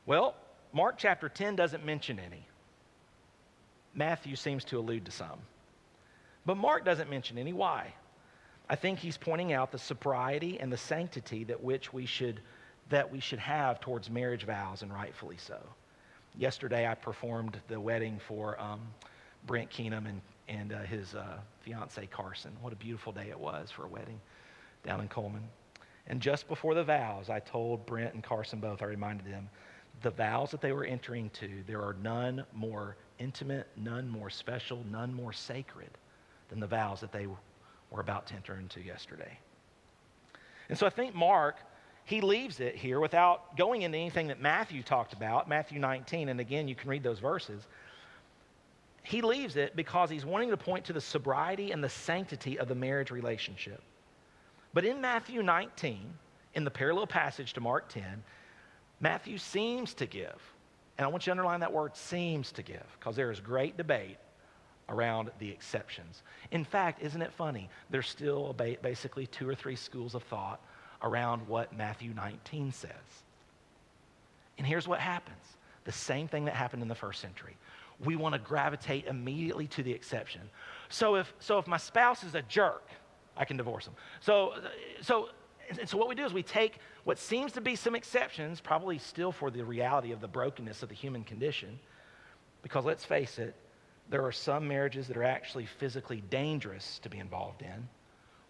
Well, Mark chapter 10 doesn't mention any. Matthew seems to allude to some. But Mark doesn't mention any. Why? I think he's pointing out the sobriety and the sanctity that which we should that we should have towards marriage vows and rightfully so. yesterday I performed the wedding for um, Brent Keenum and, and uh, his uh, fiance Carson. What a beautiful day it was for a wedding down in Coleman. And just before the vows, I told Brent and Carson both, I reminded them, the vows that they were entering to, there are none more intimate, none more special, none more sacred than the vows that they were about to enter into yesterday. And so I think Mark, he leaves it here without going into anything that Matthew talked about, Matthew 19, and again, you can read those verses. He leaves it because he's wanting to point to the sobriety and the sanctity of the marriage relationship. But in Matthew 19, in the parallel passage to Mark 10, Matthew seems to give, and I want you to underline that word seems to give, because there is great debate around the exceptions. In fact, isn't it funny? There's still basically two or three schools of thought around what Matthew 19 says. And here's what happens the same thing that happened in the first century. We want to gravitate immediately to the exception. So if, so if my spouse is a jerk, I can divorce him. So, so, so what we do is we take what seems to be some exceptions, probably still for the reality of the brokenness of the human condition, because let's face it, there are some marriages that are actually physically dangerous to be involved in,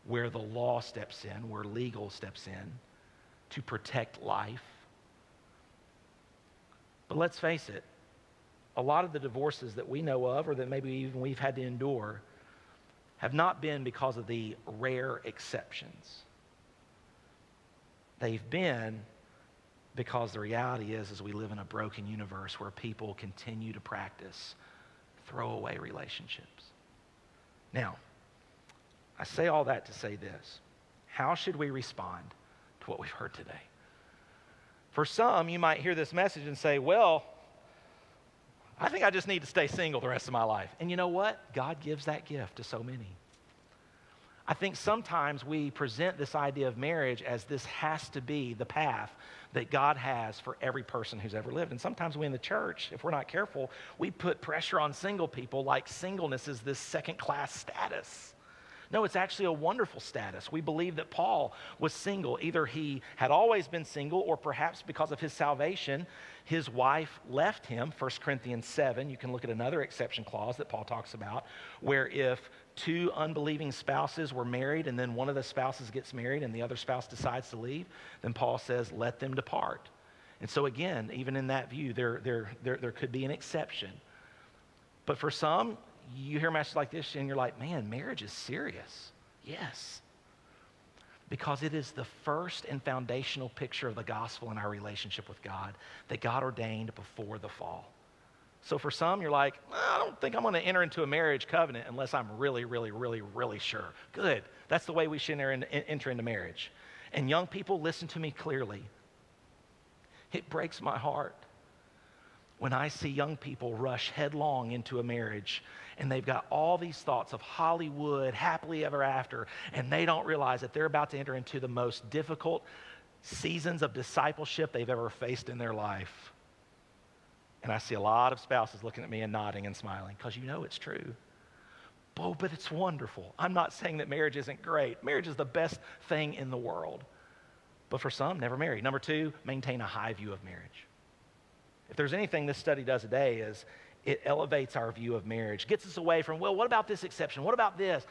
where the law steps in, where legal steps in to protect life. But let's face it, a lot of the divorces that we know of, or that maybe even we've had to endure, have not been because of the rare exceptions. They've been because the reality is, is we live in a broken universe where people continue to practice throwaway relationships. Now, I say all that to say this. How should we respond to what we've heard today? For some, you might hear this message and say, well, I think I just need to stay single the rest of my life. And you know what? God gives that gift to so many. I think sometimes we present this idea of marriage as this has to be the path that God has for every person who's ever lived. And sometimes we in the church, if we're not careful, we put pressure on single people like singleness is this second class status. No, it's actually a wonderful status. We believe that Paul was single. Either he had always been single, or perhaps because of his salvation, his wife left him. 1 Corinthians 7, you can look at another exception clause that Paul talks about, where if two unbelieving spouses were married and then one of the spouses gets married and the other spouse decides to leave, then Paul says, let them depart. And so, again, even in that view, there, there, there, there could be an exception. But for some, you hear a message like this and you're like, man, marriage is serious. Yes. Because it is the first and foundational picture of the gospel in our relationship with God that God ordained before the fall. So for some, you're like, I don't think I'm going to enter into a marriage covenant unless I'm really, really, really, really sure. Good. That's the way we should enter, in, enter into marriage. And young people, listen to me clearly. It breaks my heart when I see young people rush headlong into a marriage and they've got all these thoughts of Hollywood, happily ever after, and they don't realize that they're about to enter into the most difficult seasons of discipleship they've ever faced in their life. And I see a lot of spouses looking at me and nodding and smiling because you know it's true. Oh, but it's wonderful. I'm not saying that marriage isn't great. Marriage is the best thing in the world. But for some, never marry. Number two, maintain a high view of marriage. If there's anything this study does today is it elevates our view of marriage, gets us away from, well, what about this exception? What about this?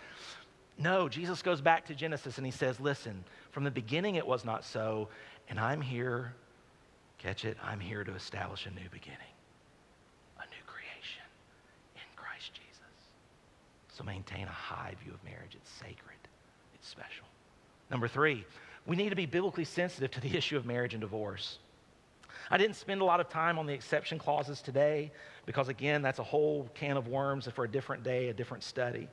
No, Jesus goes back to Genesis and he says, listen, from the beginning it was not so, and I'm here, catch it, I'm here to establish a new beginning. So maintain a high view of marriage. It's sacred, it's special. Number three, we need to be biblically sensitive to the [laughs] issue of marriage and divorce. I didn't spend a lot of time on the exception clauses today because, again, that's a whole can of worms for a different day, a different study.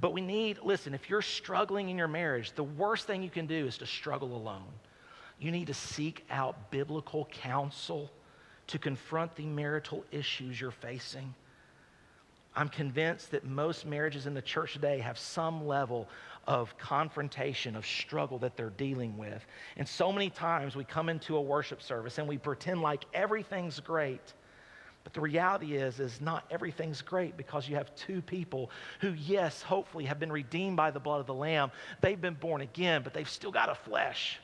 But we need, listen, if you're struggling in your marriage, the worst thing you can do is to struggle alone. You need to seek out biblical counsel to confront the marital issues you're facing. I'm convinced that most marriages in the church today have some level of confrontation, of struggle that they're dealing with. And so many times we come into a worship service and we pretend like everything's great. But the reality is, is not everything's great because you have two people who, yes, hopefully have been redeemed by the blood of the Lamb. They've been born again, but they've still got a flesh.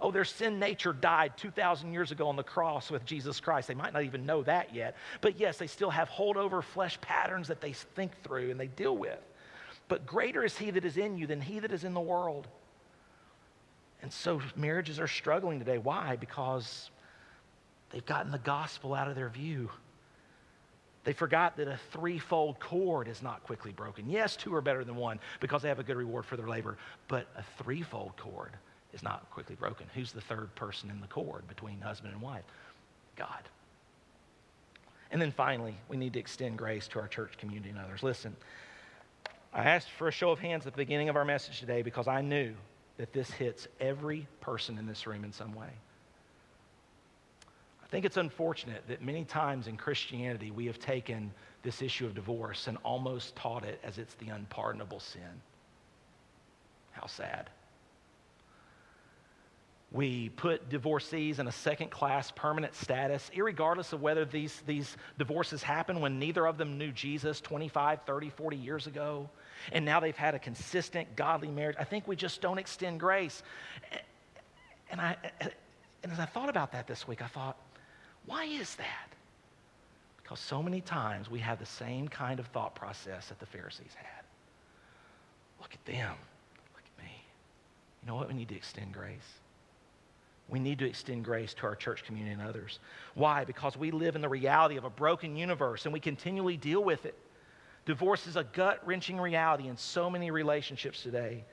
Oh, their sin nature died 2,000 years ago on the cross with Jesus Christ. They might not even know that yet. But yes, they still have holdover flesh patterns that they think through and they deal with. But greater is he that is in you than he that is in the world. And so marriages are struggling today. Why? Because they've gotten the gospel out of their view. They forgot that a threefold cord is not quickly broken. Yes, two are better than one because they have a good reward for their labor, but a threefold cord is not quickly broken. Who's the third person in the cord between husband and wife? God. And then finally, we need to extend grace to our church community and others. Listen, I asked for a show of hands at the beginning of our message today because I knew that this hits every person in this room in some way. I think it's unfortunate that many times in Christianity we have taken this issue of divorce and almost taught it as it's the unpardonable sin. How sad. We put divorcees in a second class permanent status, regardless of whether these, these divorces happen when neither of them knew Jesus 25, 30, 40 years ago, and now they've had a consistent, godly marriage. I think we just don't extend grace. And, I, and as I thought about that this week, I thought, why is that? Because so many times we have the same kind of thought process that the Pharisees had. Look at them. Look at me. You know what? We need to extend grace. We need to extend grace to our church community and others. Why? Because we live in the reality of a broken universe and we continually deal with it. Divorce is a gut wrenching reality in so many relationships today.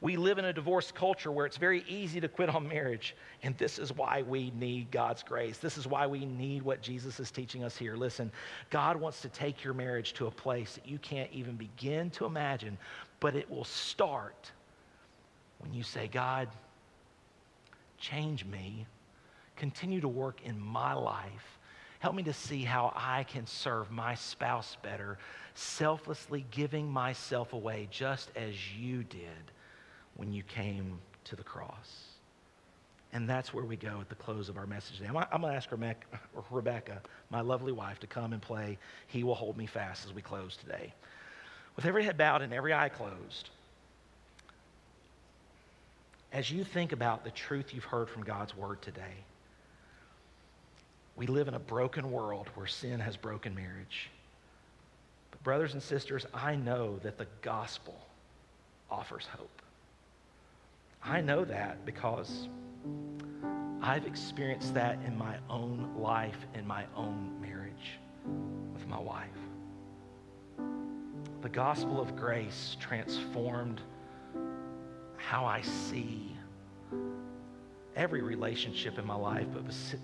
We live in a divorce culture where it's very easy to quit on marriage. And this is why we need God's grace. This is why we need what Jesus is teaching us here. Listen, God wants to take your marriage to a place that you can't even begin to imagine, but it will start when you say, God, change me, continue to work in my life. Help me to see how I can serve my spouse better, selflessly giving myself away just as you did when you came to the cross. And that's where we go at the close of our message today. I'm, going to ask [laughs] Rebecca, my lovely wife, to come and play He Will Hold Me Fast as we close today. With every head bowed and every eye closed, as you think about the truth you've heard from God's word today, we live in a broken world where sin has broken marriage. But, brothers and sisters, I know that the gospel offers hope. I know that because I've experienced that in my own life, in my own marriage with my wife. The gospel of grace transformed how I see every relationship in my life,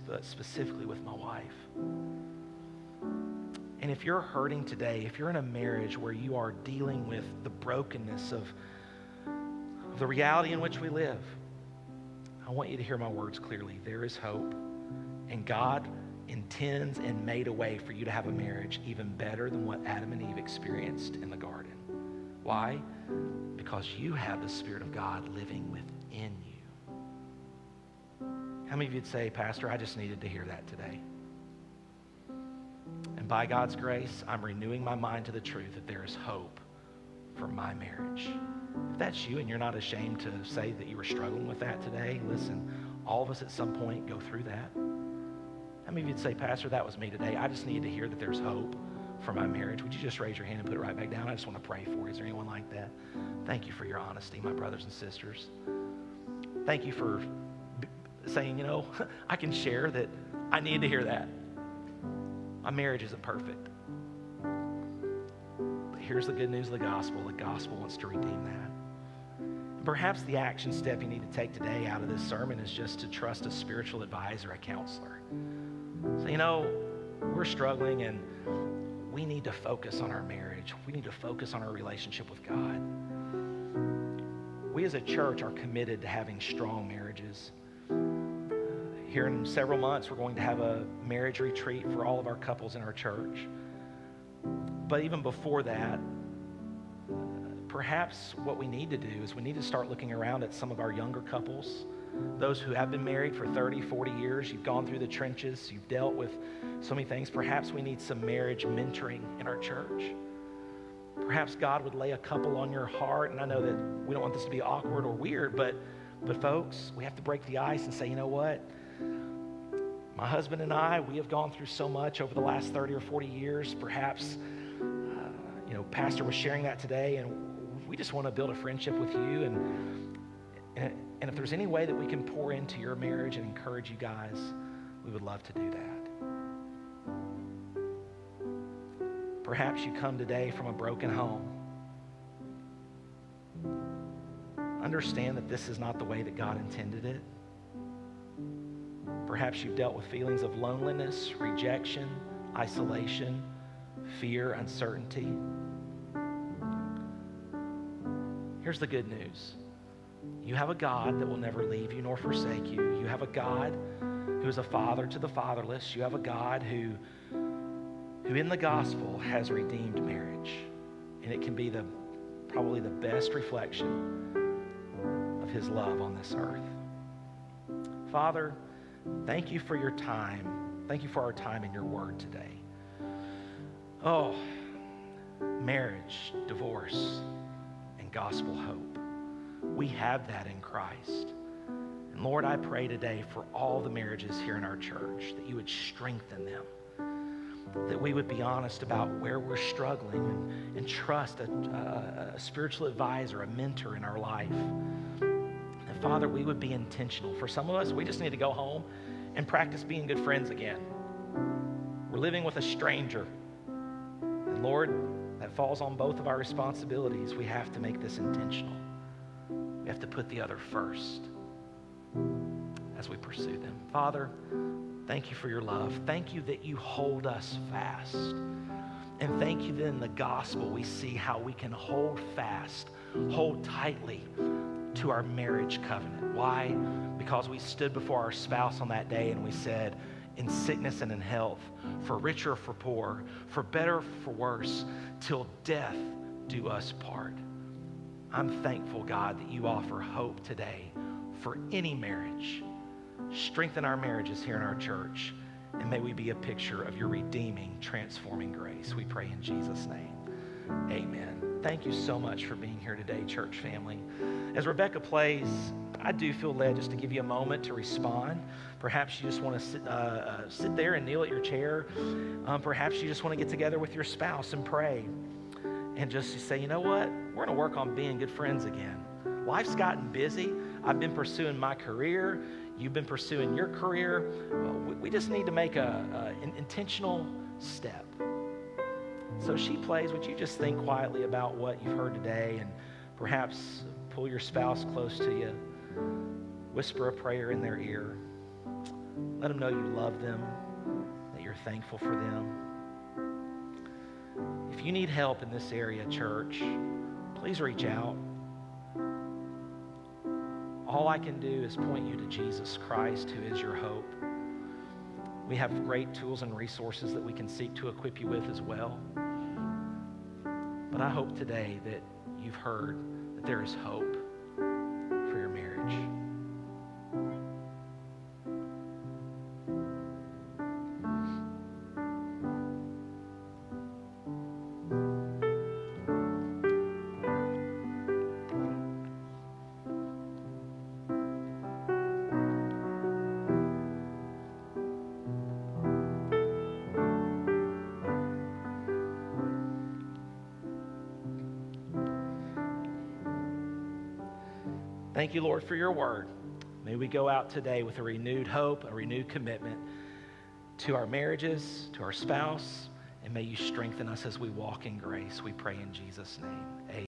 but specifically with my wife. And if you're hurting today, if you're in a marriage where you are dealing with the brokenness of, the reality in which we live, I want you to hear my words clearly. There is hope, and God intends and made a way for you to have a marriage even better than what Adam and Eve experienced in the garden. Why? Because you have the Spirit of God living within you. How many of you'd say, Pastor, I just needed to hear that today? And by God's grace, I'm renewing my mind to the truth that there is hope for my marriage. If that's you and you're not ashamed to say that you were struggling with that today, listen, all of us at some point go through that. How many of you'd say, Pastor, that was me today? I just needed to hear that there's hope for my marriage. Would you just raise your hand and put it right back down? I just want to pray for you. Is there anyone like that? Thank you for your honesty, my brothers and sisters. Thank you for saying, you know, [laughs] I can share that I need to hear that. My marriage isn't perfect. But here's the good news of the gospel the gospel wants to redeem that. Perhaps the action step you need to take today out of this sermon is just to trust a spiritual advisor, a counselor. So, you know, we're struggling and we need to focus on our marriage. We need to focus on our relationship with God. We as a church are committed to having strong marriages. Uh, here in several months, we're going to have a marriage retreat for all of our couples in our church. But even before that, uh, perhaps what we need to do is we need to start looking around at some of our younger couples those who have been married for 30, 40 years, you've gone through the trenches, you've dealt with so many things. Perhaps we need some marriage mentoring in our church. Perhaps God would lay a couple on your heart. And I know that we don't want this to be awkward or weird, but But, folks, we have to break the ice and say, you know what? My husband and I, we have gone through so much over the last 30 or 40 years. Perhaps, uh, you know, Pastor was sharing that today, and we just want to build a friendship with you. And, and, and if there's any way that we can pour into your marriage and encourage you guys, we would love to do that. Perhaps you come today from a broken home. Understand that this is not the way that God intended it. Perhaps you've dealt with feelings of loneliness, rejection, isolation, fear, uncertainty. Here's the good news you have a God that will never leave you nor forsake you. You have a God who is a father to the fatherless. You have a God who, who in the gospel has redeemed marriage. And it can be the, probably the best reflection of his love on this earth. Father, Thank you for your time. Thank you for our time in your word today. Oh, marriage, divorce, and gospel hope. We have that in Christ. And Lord, I pray today for all the marriages here in our church that you would strengthen them, that we would be honest about where we're struggling and, and trust a, a, a spiritual advisor, a mentor in our life And Father, we would be intentional. For some of us, we just need to go home and practice being good friends again. We're living with a stranger. And Lord, that falls on both of our responsibilities. We have to make this intentional. We have to put the other first as we pursue them. Father, thank you for your love. Thank you that you hold us fast. And thank you that in the gospel we see how we can hold fast, hold tightly to our marriage covenant. Why? Because we stood before our spouse on that day and we said, in sickness and in health, for richer or for poor, for better or for worse, till death do us part. I'm thankful, God, that you offer hope today for any marriage. Strengthen our marriages here in our church, and may we be a picture of your redeeming, transforming grace. We pray in Jesus' name. Amen. Thank you so much for being here today, church family. As Rebecca plays, I do feel led just to give you a moment to respond. Perhaps you just want to sit, uh, uh, sit there and kneel at your chair. Um, perhaps you just want to get together with your spouse and pray and just say, you know what? We're going to work on being good friends again. Life's gotten busy. I've been pursuing my career. You've been pursuing your career. We just need to make a, a, an intentional step. So she plays. Would you just think quietly about what you've heard today and perhaps pull your spouse close to you, whisper a prayer in their ear, let them know you love them, that you're thankful for them. If you need help in this area, church, please reach out. All I can do is point you to Jesus Christ, who is your hope. We have great tools and resources that we can seek to equip you with as well. But I hope today that you've heard that there is hope for your marriage. Thank you, Lord, for your word. May we go out today with a renewed hope, a renewed commitment to our marriages, to our spouse, and may you strengthen us as we walk in grace. We pray in Jesus' name. Amen.